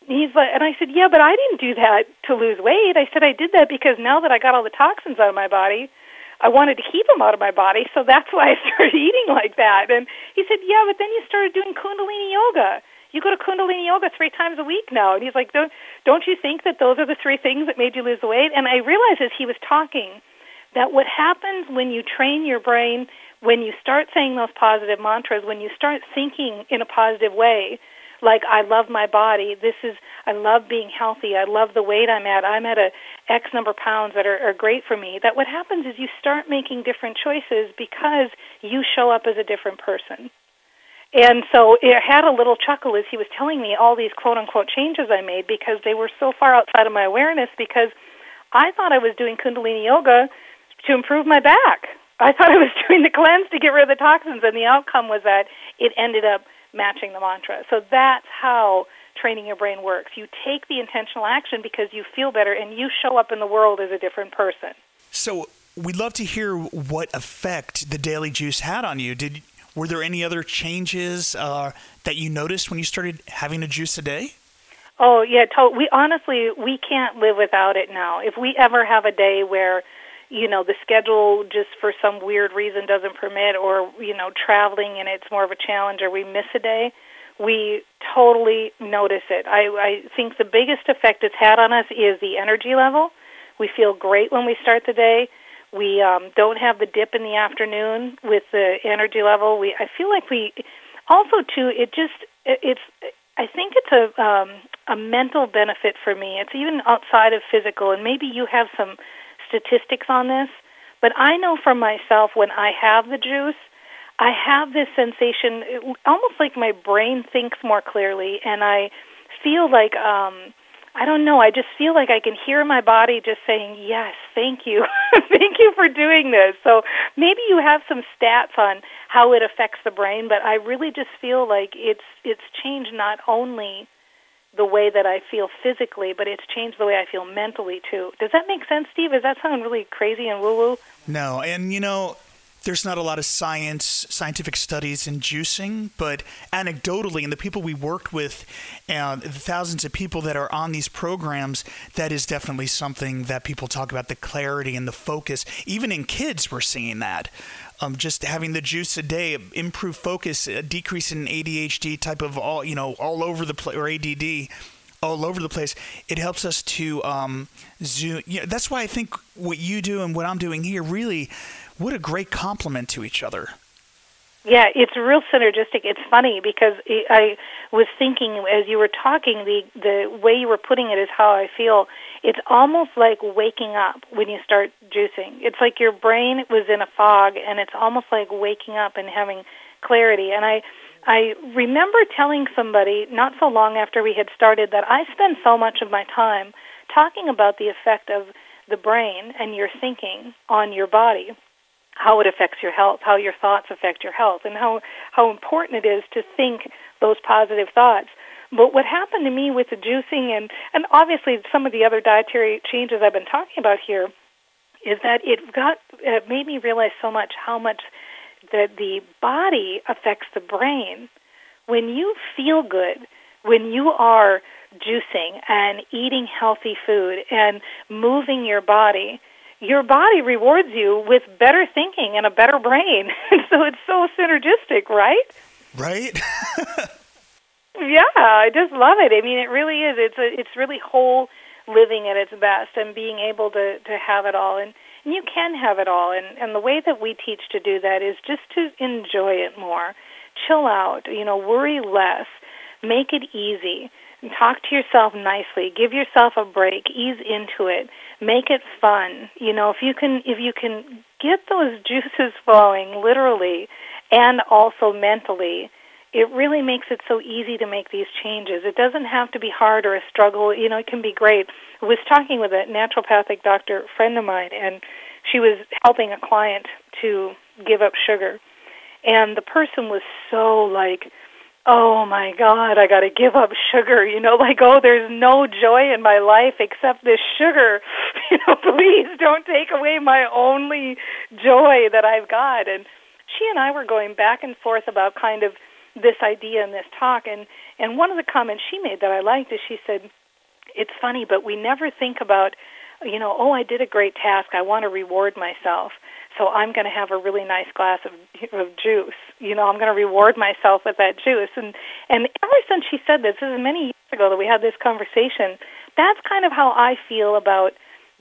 He's like, and I said, yeah, but I didn't do that to lose weight. I said I did that because now that I got all the toxins out of my body, I wanted to keep them out of my body, so that's why I started eating like that. And he said, "Yeah, but then you started doing Kundalini yoga. You go to Kundalini yoga three times a week now." And he's like, "Don't don't you think that those are the three things that made you lose weight?" And I realized as he was talking that what happens when you train your brain, when you start saying those positive mantras, when you start thinking in a positive way, like I love my body. This is I love being healthy. I love the weight I'm at. I'm at a X number of pounds that are, are great for me. That what happens is you start making different choices because you show up as a different person. And so it had a little chuckle as he was telling me all these quote unquote changes I made because they were so far outside of my awareness because I thought I was doing Kundalini yoga to improve my back. I thought I was doing the cleanse to get rid of the toxins, and the outcome was that it ended up matching the mantra. So that's how training your brain works. You take the intentional action because you feel better and you show up in the world as a different person. So we'd love to hear what effect the daily juice had on you. Did were there any other changes uh, that you noticed when you started having a juice a day? Oh yeah, to- we honestly we can't live without it now. If we ever have a day where you know the schedule just for some weird reason doesn't permit or you know traveling and it's more of a challenge or we miss a day we totally notice it. I i think the biggest effect it's had on us is the energy level. We feel great when we start the day. We um don't have the dip in the afternoon with the energy level. We i feel like we also too it just it, it's i think it's a um a mental benefit for me. It's even outside of physical and maybe you have some statistics on this, but I know for myself when I have the juice, I have this sensation almost like my brain thinks more clearly and I feel like um I don't know, I just feel like I can hear my body just saying, "Yes, thank you. thank you for doing this." So maybe you have some stats on how it affects the brain, but I really just feel like it's it's changed not only the way that I feel physically, but it's changed the way I feel mentally too. Does that make sense, Steve? Does that sound really crazy and woo woo? No, and you know, there's not a lot of science, scientific studies in juicing, but anecdotally, and the people we worked with, uh, the thousands of people that are on these programs, that is definitely something that people talk about the clarity and the focus. Even in kids, we're seeing that um, just having the juice a day, improve focus, a decrease in ADHD type of all you know all over the place or ADD all over the place. It helps us to um, zoom. You know, that's why I think what you do and what I'm doing here really, what a great complement to each other. Yeah, it's real synergistic. It's funny because I was thinking as you were talking, the the way you were putting it is how I feel. It's almost like waking up when you start juicing. It's like your brain was in a fog, and it's almost like waking up and having clarity. And I I remember telling somebody not so long after we had started that I spend so much of my time talking about the effect of the brain and your thinking on your body how it affects your health, how your thoughts affect your health, and how, how important it is to think those positive thoughts. But what happened to me with the juicing and, and obviously some of the other dietary changes I've been talking about here is that it got it made me realize so much how much that the body affects the brain. When you feel good, when you are juicing and eating healthy food and moving your body, your body rewards you with better thinking and a better brain. so it's so synergistic, right? Right. yeah, I just love it. I mean, it really is. It's a, it's really whole living at its best and being able to to have it all and and you can have it all and and the way that we teach to do that is just to enjoy it more chill out you know worry less make it easy talk to yourself nicely. Give yourself a break. Ease into it. Make it fun. You know if you can if you can get those juices flowing literally and also mentally it really makes it so easy to make these changes. It doesn't have to be hard or a struggle. You know it can be great. I was talking with a naturopathic doctor friend of mine and she was helping a client to give up sugar. And the person was so like oh my god i got to give up sugar you know like oh there's no joy in my life except this sugar. You know please don't take away my only joy that i've got. And she and i were going back and forth about kind of this idea and this talk. And and one of the comments she made that i liked is she said it's funny but we never think about you know oh i did a great task. I want to reward myself. So I'm going to have a really nice glass of, of juice. You know, I'm going to reward myself with that juice. And and ever since she said this, this is many years ago that we had this conversation. That's kind of how I feel about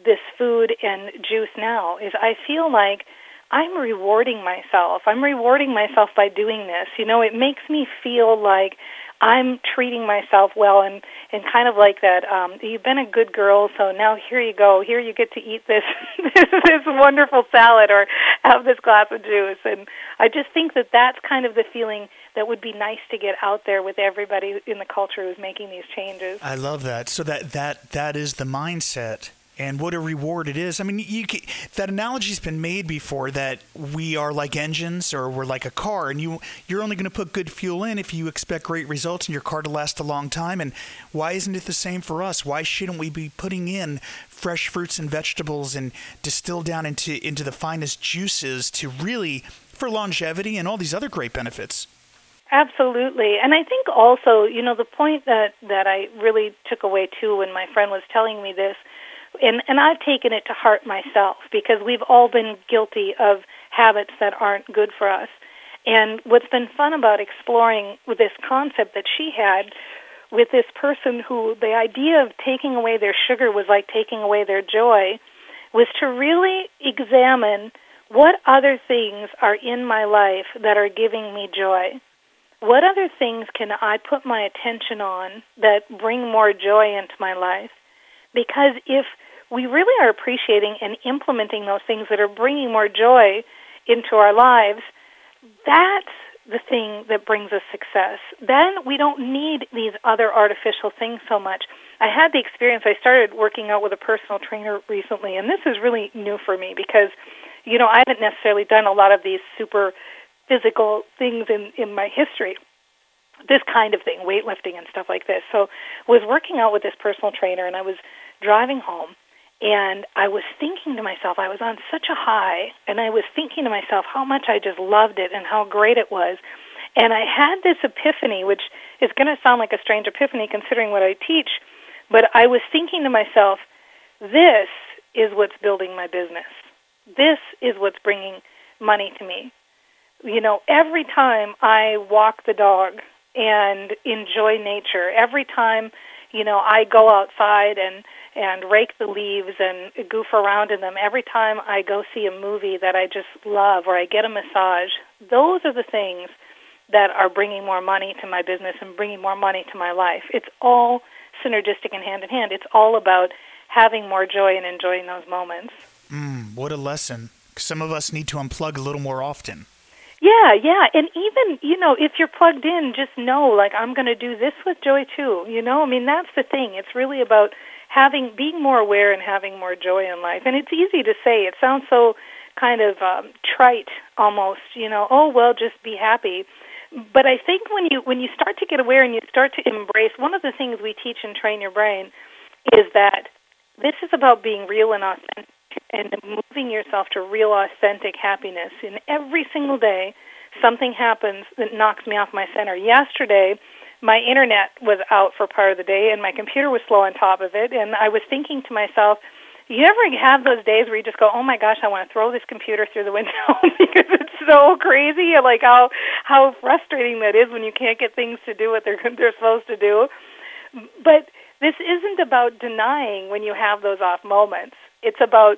this food and juice now. Is I feel like I'm rewarding myself. I'm rewarding myself by doing this. You know, it makes me feel like I'm treating myself well and and kind of like that um you've been a good girl so now here you go here you get to eat this this, this wonderful salad or have this glass of juice and I just think that that's kind of the feeling that would be nice to get out there with everybody in the culture who's making these changes. I love that. So that that that is the mindset and what a reward it is. I mean, you can, that analogy's been made before that we are like engines or we're like a car, and you you're only going to put good fuel in if you expect great results in your car to last a long time. And why isn't it the same for us? Why shouldn't we be putting in fresh fruits and vegetables and distilled down into into the finest juices to really for longevity and all these other great benefits? Absolutely. And I think also, you know, the point that that I really took away too when my friend was telling me this and and I've taken it to heart myself because we've all been guilty of habits that aren't good for us. And what's been fun about exploring this concept that she had with this person who the idea of taking away their sugar was like taking away their joy was to really examine what other things are in my life that are giving me joy. What other things can I put my attention on that bring more joy into my life? Because if we really are appreciating and implementing those things that are bringing more joy into our lives, that's the thing that brings us success. Then we don't need these other artificial things so much. I had the experience, I started working out with a personal trainer recently, and this is really new for me because, you know, I haven't necessarily done a lot of these super physical things in, in my history this kind of thing, weightlifting and stuff like this. So was working out with this personal trainer and I was driving home and I was thinking to myself, I was on such a high, and I was thinking to myself how much I just loved it and how great it was. And I had this epiphany, which is going to sound like a strange epiphany considering what I teach, but I was thinking to myself, this is what's building my business. This is what's bringing money to me. You know, every time I walk the dog and enjoy nature, every time, you know, I go outside and and rake the leaves and goof around in them every time I go see a movie that I just love or I get a massage. Those are the things that are bringing more money to my business and bringing more money to my life. It's all synergistic and hand in hand. It's all about having more joy and enjoying those moments. Mm, what a lesson. Some of us need to unplug a little more often. Yeah, yeah. And even, you know, if you're plugged in, just know, like, I'm going to do this with joy too. You know, I mean, that's the thing. It's really about having being more aware and having more joy in life. And it's easy to say. It sounds so kind of um, trite almost, you know, oh well, just be happy. But I think when you when you start to get aware and you start to embrace, one of the things we teach and train your brain is that this is about being real and authentic and moving yourself to real authentic happiness. In every single day, something happens that knocks me off my center. Yesterday, my internet was out for part of the day and my computer was slow on top of it and I was thinking to myself, you ever have those days where you just go, "Oh my gosh, I want to throw this computer through the window because it's so crazy." Like how how frustrating that is when you can't get things to do what they're they're supposed to do. But this isn't about denying when you have those off moments. It's about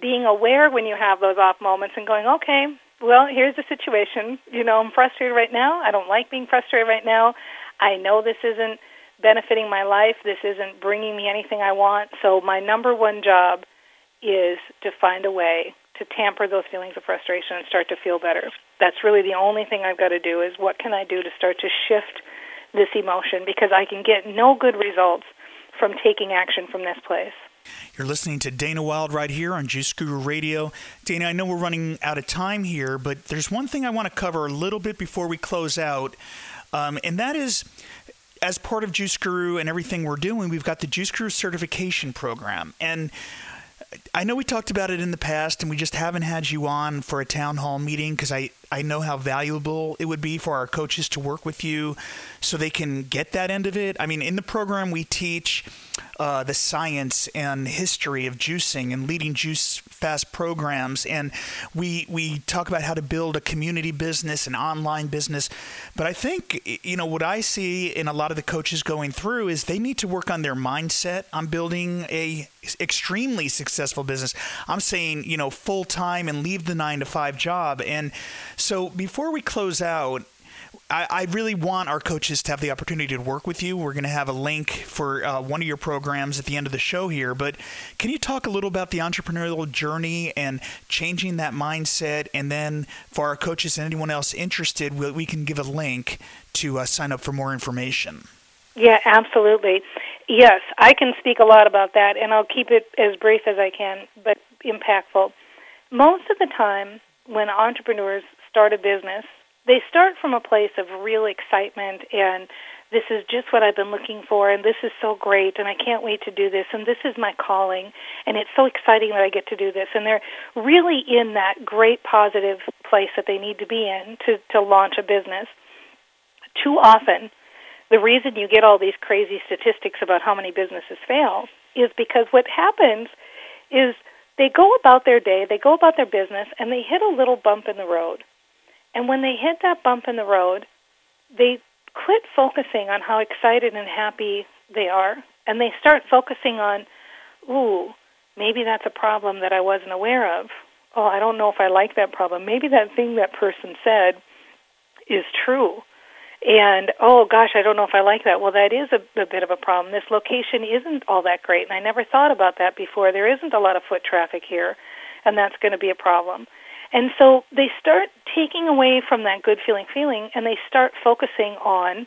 being aware when you have those off moments and going, "Okay, well, here's the situation. You know, I'm frustrated right now. I don't like being frustrated right now. I know this isn't benefiting my life. This isn't bringing me anything I want. So my number one job is to find a way to tamper those feelings of frustration and start to feel better. That's really the only thing I've got to do is what can I do to start to shift this emotion because I can get no good results from taking action from this place. You're listening to Dana Wilde right here on Juice Guru Radio. Dana, I know we're running out of time here, but there's one thing I want to cover a little bit before we close out. Um, and that is as part of Juice Guru and everything we're doing, we've got the Juice Guru certification program. And I know we talked about it in the past, and we just haven't had you on for a town hall meeting because I, I know how valuable it would be for our coaches to work with you so they can get that end of it. I mean, in the program, we teach uh, the science and history of juicing and leading juice fast programs, and we we talk about how to build a community business, an online business. But I think you know what I see in a lot of the coaches going through is they need to work on their mindset on building a extremely successful business. I'm saying you know full time and leave the nine to five job. And so before we close out, I, I, really want our coaches to have the opportunity to work with you. We're going to have a link for uh, one of your programs at the end of the show here. But can you talk a little about the entrepreneurial journey and changing that mindset? And then for our coaches and anyone else interested, we, we can give a link to uh, sign up for more information. Yeah, absolutely. Yes, I can speak a lot about that, and I'll keep it as brief as I can, but impactful. Most of the time, when entrepreneurs start a business, they start from a place of real excitement and this is just what I've been looking for, and this is so great, and I can't wait to do this, and this is my calling, and it's so exciting that I get to do this. And they're really in that great positive place that they need to be in to, to launch a business. Too often, the reason you get all these crazy statistics about how many businesses fail is because what happens is they go about their day, they go about their business, and they hit a little bump in the road. And when they hit that bump in the road, they quit focusing on how excited and happy they are, and they start focusing on, ooh, maybe that's a problem that I wasn't aware of. Oh, I don't know if I like that problem. Maybe that thing that person said is true. And oh gosh, I don't know if I like that. Well, that is a, a bit of a problem. This location isn't all that great, and I never thought about that before. There isn't a lot of foot traffic here, and that's going to be a problem. And so they start taking away from that good feeling feeling and they start focusing on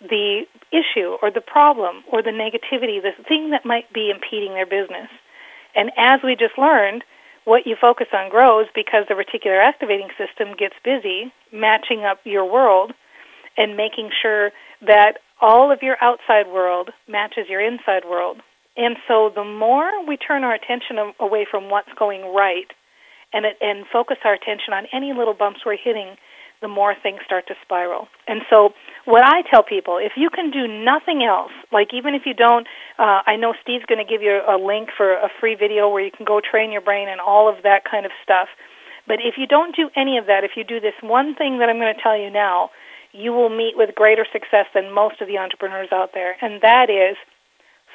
the issue or the problem or the negativity, the thing that might be impeding their business. And as we just learned, what you focus on grows because the reticular activating system gets busy matching up your world and making sure that all of your outside world matches your inside world. And so the more we turn our attention away from what's going right and it, and focus our attention on any little bumps we're hitting, the more things start to spiral. And so, what I tell people, if you can do nothing else, like even if you don't, uh, I know Steve's going to give you a link for a free video where you can go train your brain and all of that kind of stuff. But if you don't do any of that, if you do this one thing that I'm going to tell you now, you will meet with greater success than most of the entrepreneurs out there. And that is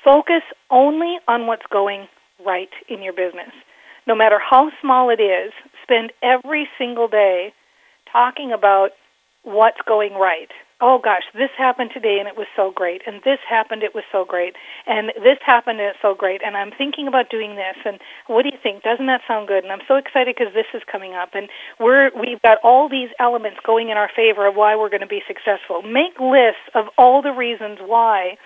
focus only on what's going right in your business no matter how small it is, spend every single day talking about what's going right. Oh gosh, this happened today and it was so great, and this happened, it was so great, and this happened and it's so great, and I'm thinking about doing this, and what do you think? Doesn't that sound good? And I'm so excited because this is coming up, and we're we've got all these elements going in our favor of why we're going to be successful. Make lists of all the reasons why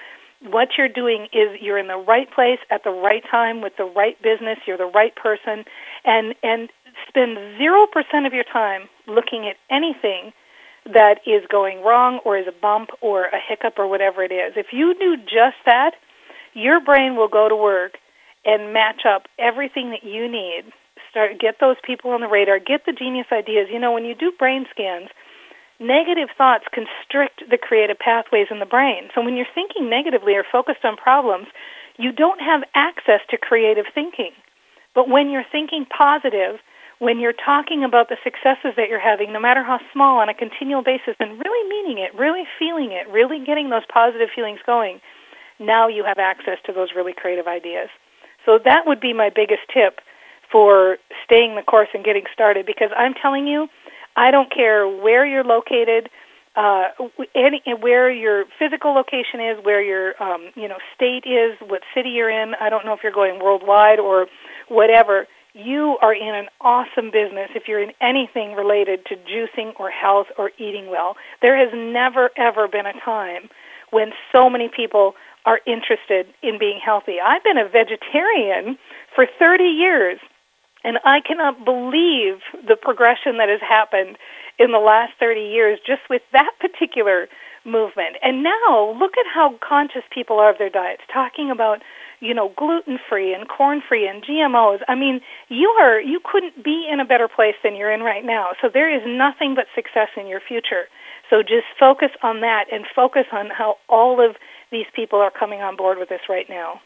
what you're doing is you're in the right place at the right time with the right business, you're the right person, and and spend 0% of your time looking at anything that is going wrong or is a bump or a hiccup or whatever it is. If you do just that, your brain will go to work and match up everything that you need. Start get those people on the radar, get the genius ideas. You know, when you do brain scans, negative thoughts constrict the creative pathways in the brain. So when you're thinking negatively or focused on problems, you don't have access to creative thinking. But when you're thinking positive, when you're talking about the successes that you're having, no matter how small, on a continual basis, and really meaning it, really feeling it, really getting those positive feelings going, now you have access to those really creative ideas. So that would be my biggest tip for staying the course and getting started because I'm telling you, I don't care where you're located, uh, any where your physical location is, where your um, you know state is, what city you're in. I don't know if you're going worldwide or whatever. You are in an awesome business if you're in anything related to juicing or health or eating well. There has never ever been a time when so many people are interested in being healthy. I've been a vegetarian for 30 years and I cannot believe the progression that has happened in the last 30 years just with that particular movement. And now look at how conscious people are of their diets, talking about, you know, gluten free and corn free and GMOs. I mean, you are you couldn't be in a better place than you're in right now. So there is nothing but success in your future. So just focus on that and focus on how all of these people are coming on board with this right now.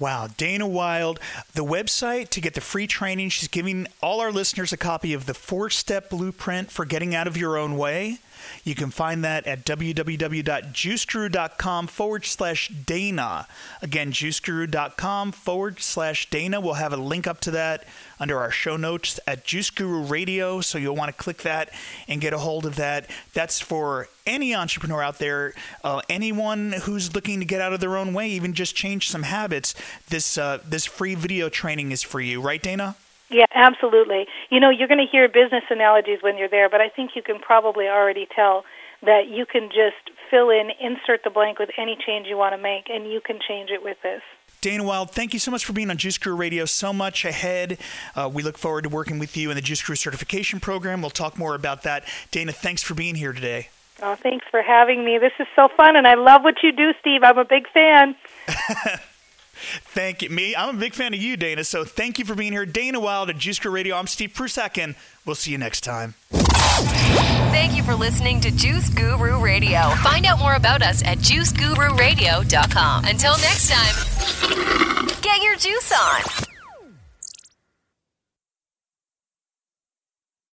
Wow, Dana Wilde. the website to get the free training. She's giving all our listeners a copy of the four step blueprint for getting out of your own way. You can find that at www.juiceguru.com forward slash Dana. Again, juiceguru.com forward slash Dana. We'll have a link up to that under our show notes at Juice Guru Radio. So you'll want to click that and get a hold of that. That's for any entrepreneur out there, uh, anyone who's looking to get out of their own way, even just change some habits. This uh, this free video training is for you, right, Dana? Yeah, absolutely. You know, you're going to hear business analogies when you're there, but I think you can probably already tell that you can just fill in, insert the blank with any change you want to make, and you can change it with this. Dana Wilde, thank you so much for being on Juice Guru Radio. So much ahead. Uh, we look forward to working with you in the Juice Guru certification program. We'll talk more about that. Dana, thanks for being here today. Oh, thanks for having me. This is so fun, and I love what you do, Steve. I'm a big fan. thank you. Me, I'm a big fan of you, Dana. So thank you for being here. Dana Wilde at Juice Guru Radio. I'm Steve Prussack, and we'll see you next time. Thank you for listening to Juice Guru Radio. Find out more about us at juicegururadio.com. Until next time, get your juice on.